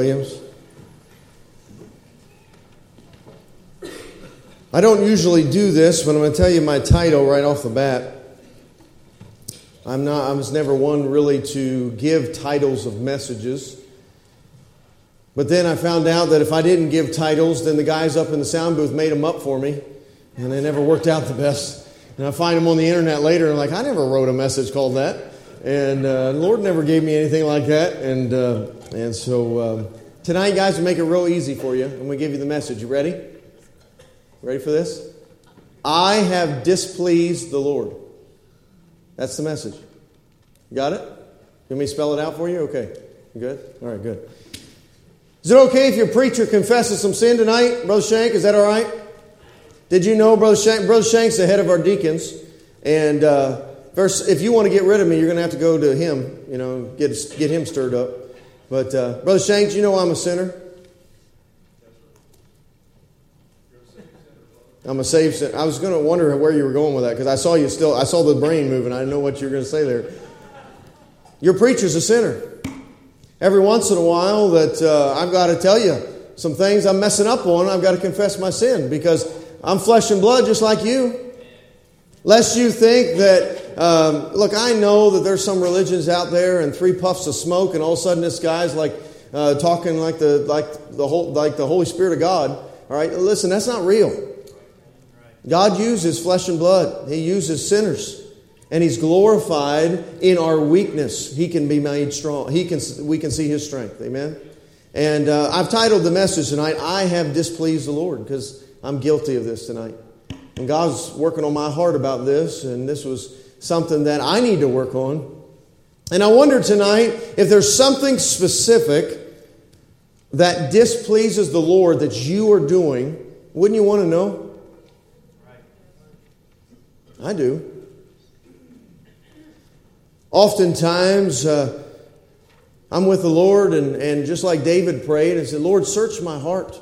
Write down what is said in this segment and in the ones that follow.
Williams. I don't usually do this, but I'm going to tell you my title right off the bat. I'm not, I was never one really to give titles of messages. But then I found out that if I didn't give titles, then the guys up in the sound booth made them up for me, and they never worked out the best. And I find them on the internet later, and I'm like, I never wrote a message called that. And uh, the Lord never gave me anything like that. And, uh, and so um, tonight, guys, will make it real easy for you. I'm going to give you the message. You ready? Ready for this? I have displeased the Lord. That's the message. Got it? You want me to spell it out for you? Okay. Good? All right, good. Is it okay if your preacher confesses some sin tonight, Brother Shank? Is that all right? Did you know Brother Shank? Brother Shank's the head of our deacons, and uh, verse, if you want to get rid of me, you're going to have to go to him. You know, get get him stirred up. But uh, Brother Shank, you know I'm a sinner. I'm a saved sinner. I was going to wonder where you were going with that because I saw you still. I saw the brain moving. I didn't know what you were going to say there. Your preacher's a sinner. Every once in a while, that uh, I've got to tell you some things I'm messing up on. I've got to confess my sin because I'm flesh and blood just like you. Lest you think that, um, look, I know that there's some religions out there and three puffs of smoke, and all of a sudden this guy's like uh, talking like the like the whole like the Holy Spirit of God. All right, listen, that's not real. God uses flesh and blood. He uses sinners and he's glorified in our weakness. He can be made strong. He can, we can see his strength. Amen. And uh, I've titled the message tonight, I Have Displeased the Lord, because I'm guilty of this tonight. And God's working on my heart about this, and this was something that I need to work on. And I wonder tonight if there's something specific that displeases the Lord that you are doing. Wouldn't you want to know? I do. Oftentimes, uh, I'm with the Lord, and, and just like David prayed and said, Lord, search my heart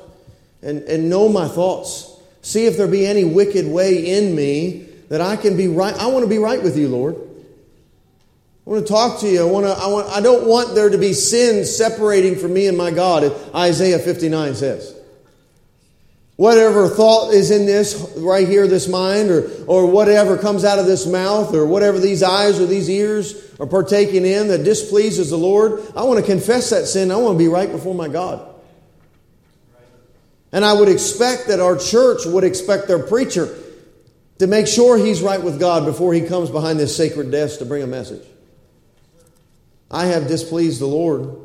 and, and know my thoughts. See if there be any wicked way in me that I can be right. I want to be right with you, Lord. I want to talk to you. I, want to, I, want, I don't want there to be sin separating from me and my God, Isaiah 59 says. Whatever thought is in this right here, this mind, or, or whatever comes out of this mouth, or whatever these eyes or these ears are partaking in that displeases the Lord, I want to confess that sin. I want to be right before my God. And I would expect that our church would expect their preacher to make sure he's right with God before he comes behind this sacred desk to bring a message. I have displeased the Lord.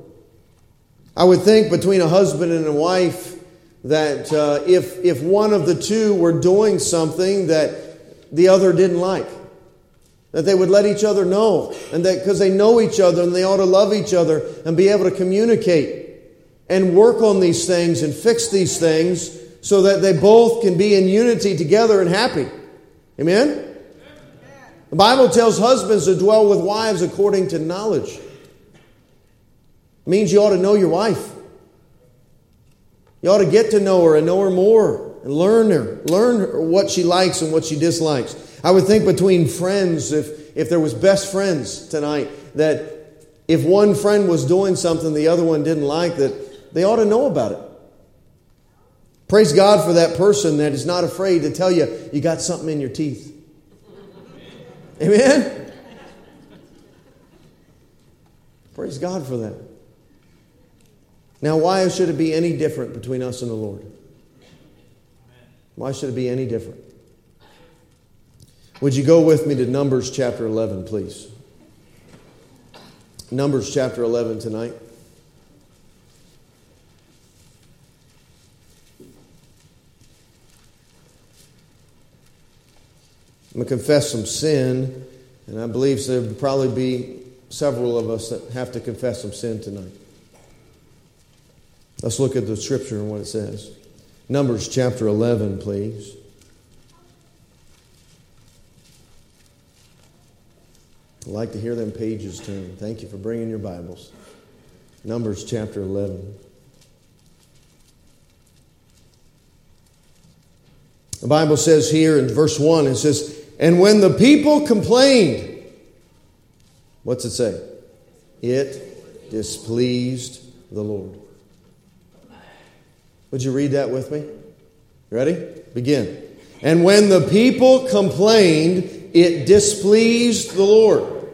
I would think between a husband and a wife, that uh, if, if one of the two were doing something that the other didn't like, that they would let each other know, and that because they know each other and they ought to love each other and be able to communicate and work on these things and fix these things so that they both can be in unity together and happy. Amen? The Bible tells husbands to dwell with wives according to knowledge. It means you ought to know your wife. You ought to get to know her and know her more and learn her, learn what she likes and what she dislikes. I would think between friends, if, if there was best friends tonight, that if one friend was doing something the other one didn't like, that they ought to know about it. Praise God for that person that is not afraid to tell you you got something in your teeth. Amen? Praise God for that. Now, why should it be any different between us and the Lord? Why should it be any different? Would you go with me to Numbers chapter 11, please? Numbers chapter 11 tonight. I'm going to confess some sin, and I believe there will probably be several of us that have to confess some sin tonight. Let's look at the scripture and what it says. Numbers chapter 11, please. I'd like to hear them pages turn. Thank you for bringing your Bibles. Numbers chapter 11. The Bible says here in verse 1, it says, And when the people complained, what's it say? It displeased the Lord. Would you read that with me? Ready? Begin. And when the people complained, it displeased the Lord.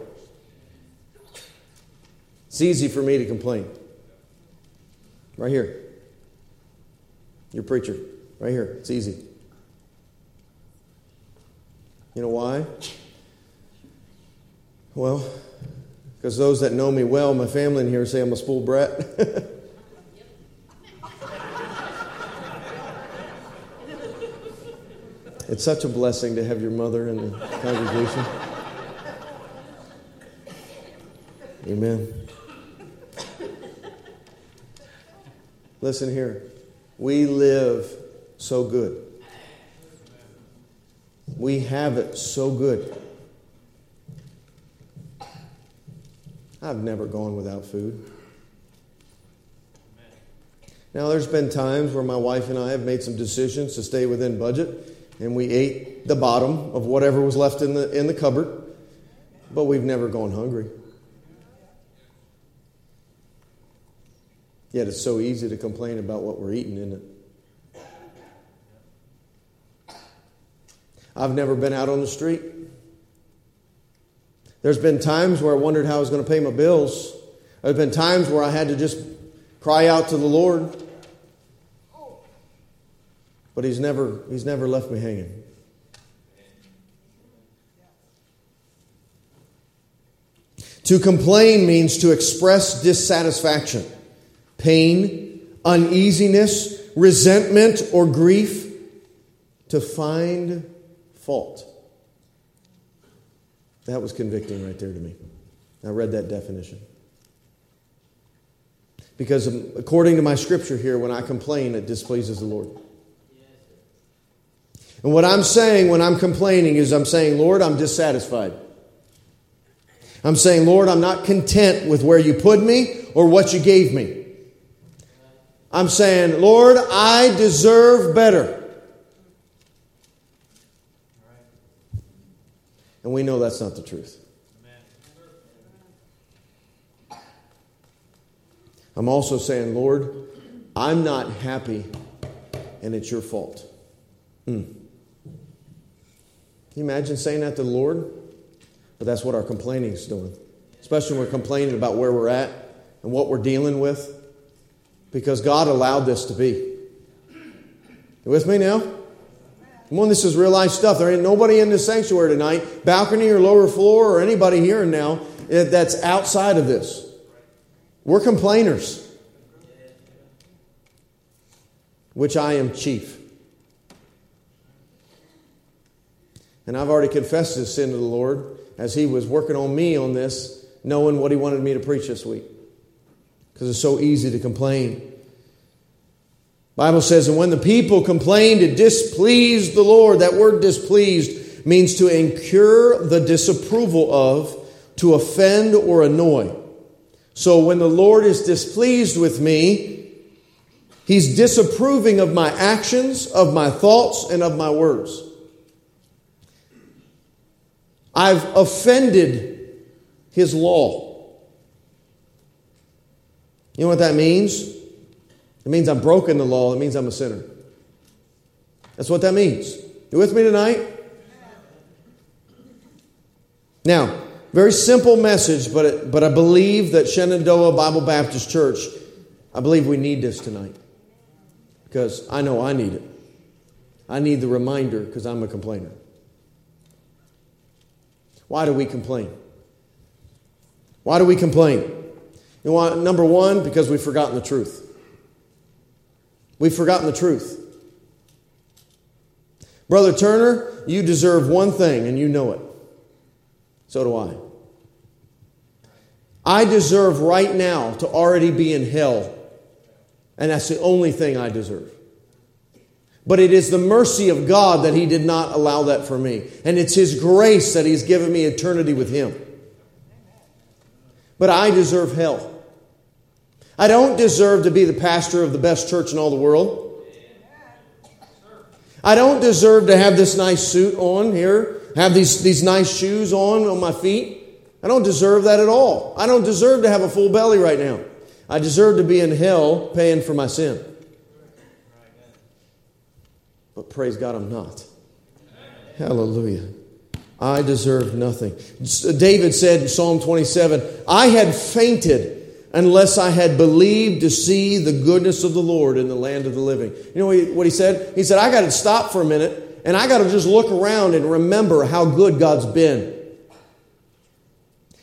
It's easy for me to complain. Right here. Your preacher. Right here. It's easy. You know why? Well, because those that know me well, my family in here say I'm a spoiled brat. it's such a blessing to have your mother in the congregation. Amen. Listen here. We live so good. We have it so good. I've never gone without food. Now, there's been times where my wife and I have made some decisions to stay within budget, and we ate the bottom of whatever was left in the, in the cupboard, but we've never gone hungry. Yet it's so easy to complain about what we're eating, isn't it? I've never been out on the street. There's been times where I wondered how I was going to pay my bills. There's been times where I had to just cry out to the Lord. But he's never, he's never left me hanging. To complain means to express dissatisfaction, pain, uneasiness, resentment, or grief. To find fault. That was convicting right there to me. I read that definition. Because according to my scripture here, when I complain, it displeases the Lord. And what I'm saying when I'm complaining is I'm saying, Lord, I'm dissatisfied. I'm saying, Lord, I'm not content with where you put me or what you gave me. I'm saying, Lord, I deserve better. And we know that's not the truth. I'm also saying, Lord, I'm not happy and it's your fault. Mm. Can you imagine saying that to the Lord? But that's what our complaining is doing. Especially when we're complaining about where we're at and what we're dealing with. Because God allowed this to be. You with me now? Come on, this is real life stuff. There ain't nobody in this sanctuary tonight, balcony or lower floor, or anybody here and now eh, that's outside of this. We're complainers, which I am chief. And I've already confessed this sin to the Lord as He was working on me on this, knowing what He wanted me to preach this week. Because it's so easy to complain. Bible says, and when the people complained, it displeased the Lord. That word displeased means to incur the disapproval of, to offend or annoy. So when the Lord is displeased with me, He's disapproving of my actions, of my thoughts, and of my words. I've offended His law. You know what that means? It means I'm broken the law. It means I'm a sinner. That's what that means. You with me tonight? Now, very simple message, but, it, but I believe that Shenandoah Bible Baptist Church, I believe we need this tonight. Because I know I need it. I need the reminder because I'm a complainer. Why do we complain? Why do we complain? You know, number one, because we've forgotten the truth. We've forgotten the truth. Brother Turner, you deserve one thing, and you know it. So do I. I deserve right now to already be in hell, and that's the only thing I deserve. But it is the mercy of God that He did not allow that for me. And it's His grace that He's given me eternity with Him. But I deserve hell. I don't deserve to be the pastor of the best church in all the world. I don't deserve to have this nice suit on here, have these, these nice shoes on on my feet. I don't deserve that at all. I don't deserve to have a full belly right now. I deserve to be in hell paying for my sin. But praise God, I'm not. Hallelujah. I deserve nothing. David said in Psalm 27 I had fainted unless I had believed to see the goodness of the Lord in the land of the living. You know what he said? He said, I got to stop for a minute and I got to just look around and remember how good God's been.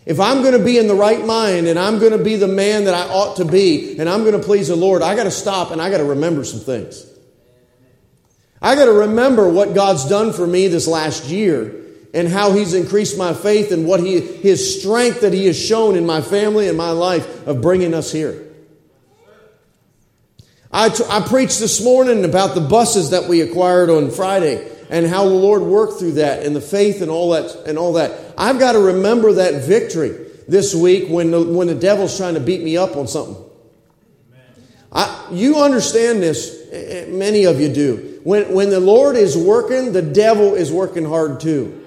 If I'm going to be in the right mind and I'm going to be the man that I ought to be and I'm going to please the Lord, I got to stop and I got to remember some things. I got to remember what God's done for me this last year and how He's increased my faith and what he, His strength that He has shown in my family and my life of bringing us here. I, t- I preached this morning about the buses that we acquired on Friday and how the Lord worked through that and the faith and all that and all that. I've got to remember that victory this week when the, when the devil's trying to beat me up on something. I, you understand this, eh, eh, many of you do. When, when the Lord is working, the devil is working hard too.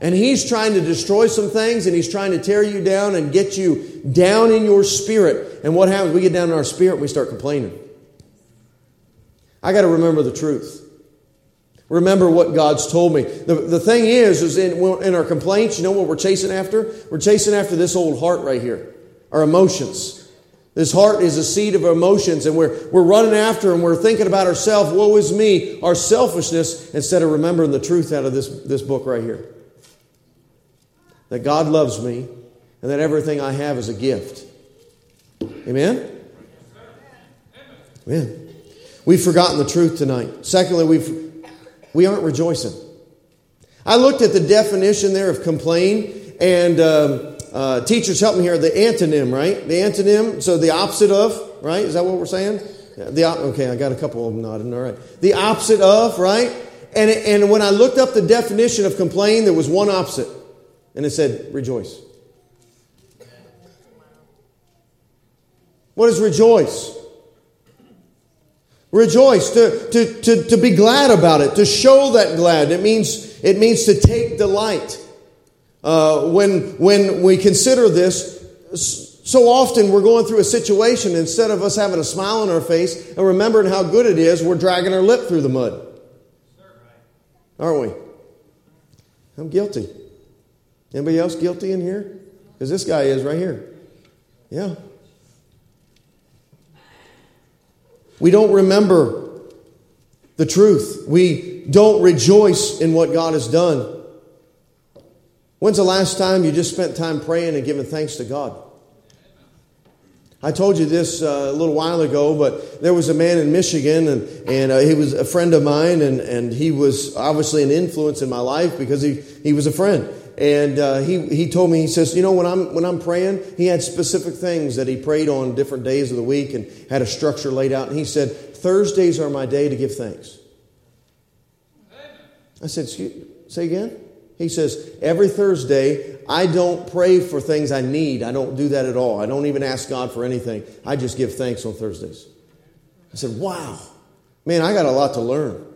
And he's trying to destroy some things and he's trying to tear you down and get you down in your spirit. And what happens? We get down in our spirit and we start complaining. I got to remember the truth. Remember what God's told me. The, the thing is, is in, in our complaints, you know what we're chasing after? We're chasing after this old heart right here, our emotions. This heart is a seed of emotions, and we're, we're running after and we're thinking about ourselves, woe is me, our selfishness, instead of remembering the truth out of this, this book right here. That God loves me and that everything I have is a gift. Amen? Amen. We've forgotten the truth tonight. Secondly, we've we aren't rejoicing. I looked at the definition there of complain, and um, uh, teachers help me here. The antonym, right? The antonym, so the opposite of, right? Is that what we're saying? The okay, I got a couple of them nodding. All right, the opposite of, right? And and when I looked up the definition of complain, there was one opposite, and it said rejoice. What is rejoice? Rejoice, to, to, to, to be glad about it, to show that glad. It means, it means to take delight. Uh, when, when we consider this, so often we're going through a situation, instead of us having a smile on our face and remembering how good it is, we're dragging our lip through the mud. Aren't we? I'm guilty. Anybody else guilty in here? Because this guy is right here. Yeah. We don't remember the truth. We don't rejoice in what God has done. When's the last time you just spent time praying and giving thanks to God? I told you this uh, a little while ago, but there was a man in Michigan, and, and uh, he was a friend of mine, and, and he was obviously an influence in my life because he, he was a friend. And uh, he, he told me, he says, you know, when I'm, when I'm praying, he had specific things that he prayed on different days of the week and had a structure laid out. And he said, Thursdays are my day to give thanks. I said, say again? He says, every Thursday, I don't pray for things I need. I don't do that at all. I don't even ask God for anything. I just give thanks on Thursdays. I said, wow, man, I got a lot to learn.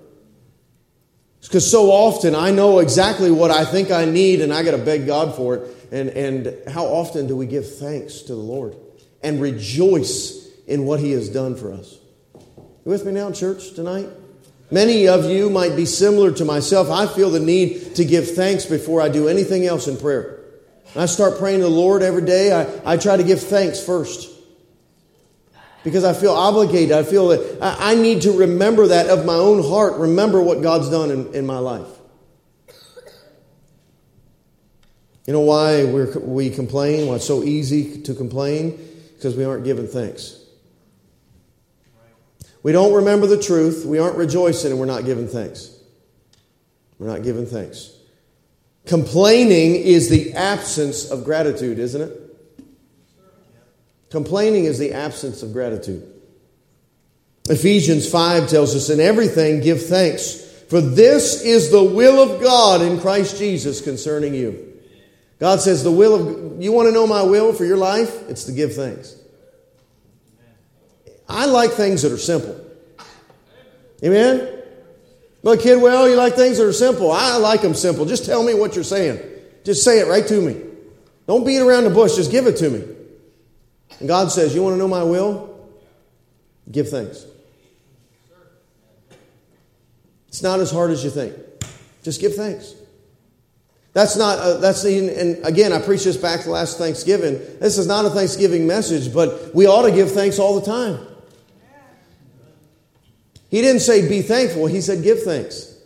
Because so often I know exactly what I think I need and I got to beg God for it. And, and how often do we give thanks to the Lord and rejoice in what He has done for us? You with me now, church, tonight? Many of you might be similar to myself. I feel the need to give thanks before I do anything else in prayer. I start praying to the Lord every day, I, I try to give thanks first because I feel obligated. I feel that I need to remember that of my own heart, remember what God's done in, in my life. You know why we we complain? Why it's so easy to complain? Because we aren't giving thanks. We don't remember the truth, we aren't rejoicing, and we're not giving thanks. We're not giving thanks. Complaining is the absence of gratitude, isn't it? Complaining is the absence of gratitude. Ephesians 5 tells us, In everything give thanks, for this is the will of God in Christ Jesus concerning you. God says, The will of, you want to know my will for your life? It's to give thanks. I like things that are simple. Amen? Look, kid, well, you like things that are simple. I like them simple. Just tell me what you're saying. Just say it right to me. Don't beat around the bush. Just give it to me. And God says, You want to know my will? Give thanks. It's not as hard as you think. Just give thanks. That's not, uh, that's the, and again, I preached this back last Thanksgiving. This is not a Thanksgiving message, but we ought to give thanks all the time. He didn't say be thankful, he said give thanks.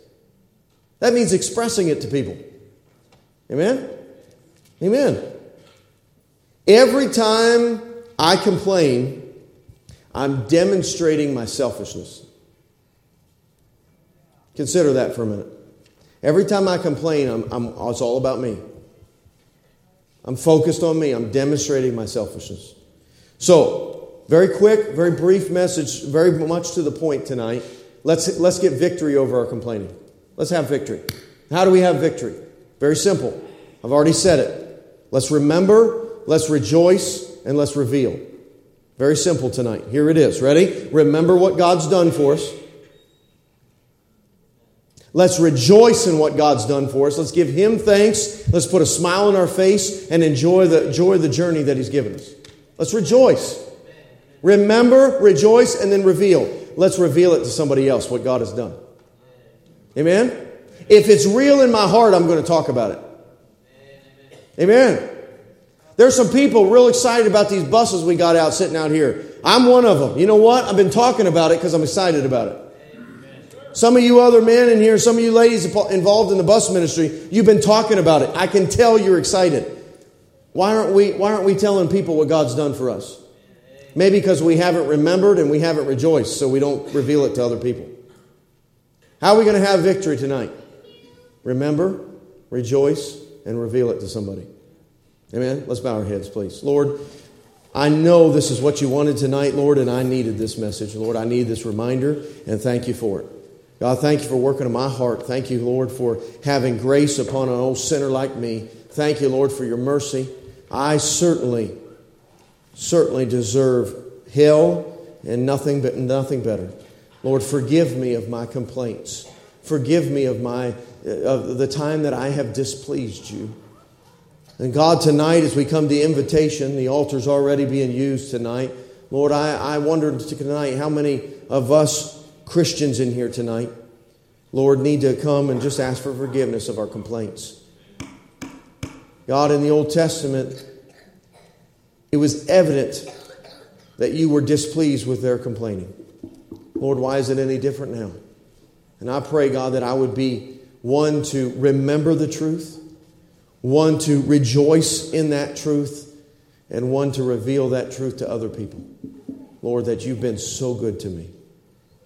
That means expressing it to people. Amen? Amen. Every time I complain, I'm demonstrating my selfishness. Consider that for a minute. Every time I complain, I'm, I'm, it's all about me. I'm focused on me. I'm demonstrating my selfishness. So, very quick, very brief message, very much to the point tonight. Let's, let's get victory over our complaining. Let's have victory. How do we have victory? Very simple. I've already said it. Let's remember, let's rejoice, and let's reveal. Very simple tonight. Here it is. Ready? Remember what God's done for us. Let's rejoice in what God's done for us. Let's give Him thanks. Let's put a smile on our face and enjoy the, enjoy the journey that He's given us. Let's rejoice. Remember, rejoice, and then reveal. Let's reveal it to somebody else what God has done. Amen? If it's real in my heart, I'm going to talk about it. Amen. There's some people real excited about these buses we got out sitting out here. I'm one of them. You know what? I've been talking about it because I'm excited about it. Some of you other men in here, some of you ladies involved in the bus ministry, you've been talking about it. I can tell you're excited. Why aren't we, why aren't we telling people what God's done for us? Maybe because we haven't remembered and we haven't rejoiced, so we don't reveal it to other people. How are we going to have victory tonight? Remember, rejoice, and reveal it to somebody. Amen? Let's bow our heads, please. Lord, I know this is what you wanted tonight, Lord, and I needed this message. Lord, I need this reminder, and thank you for it. God, thank you for working in my heart. Thank you, Lord, for having grace upon an old sinner like me. Thank you, Lord, for your mercy. I certainly, certainly deserve hell and nothing but nothing better. Lord, forgive me of my complaints. Forgive me of my of the time that I have displeased you. And God, tonight, as we come to invitation, the altar's already being used tonight. Lord, I, I wondered tonight how many of us Christians in here tonight, Lord, need to come and just ask for forgiveness of our complaints. God, in the Old Testament, it was evident that you were displeased with their complaining. Lord, why is it any different now? And I pray, God, that I would be one to remember the truth, one to rejoice in that truth, and one to reveal that truth to other people. Lord, that you've been so good to me.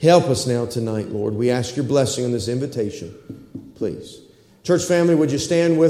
Help us now tonight, Lord. We ask your blessing on this invitation, please. Church family, would you stand with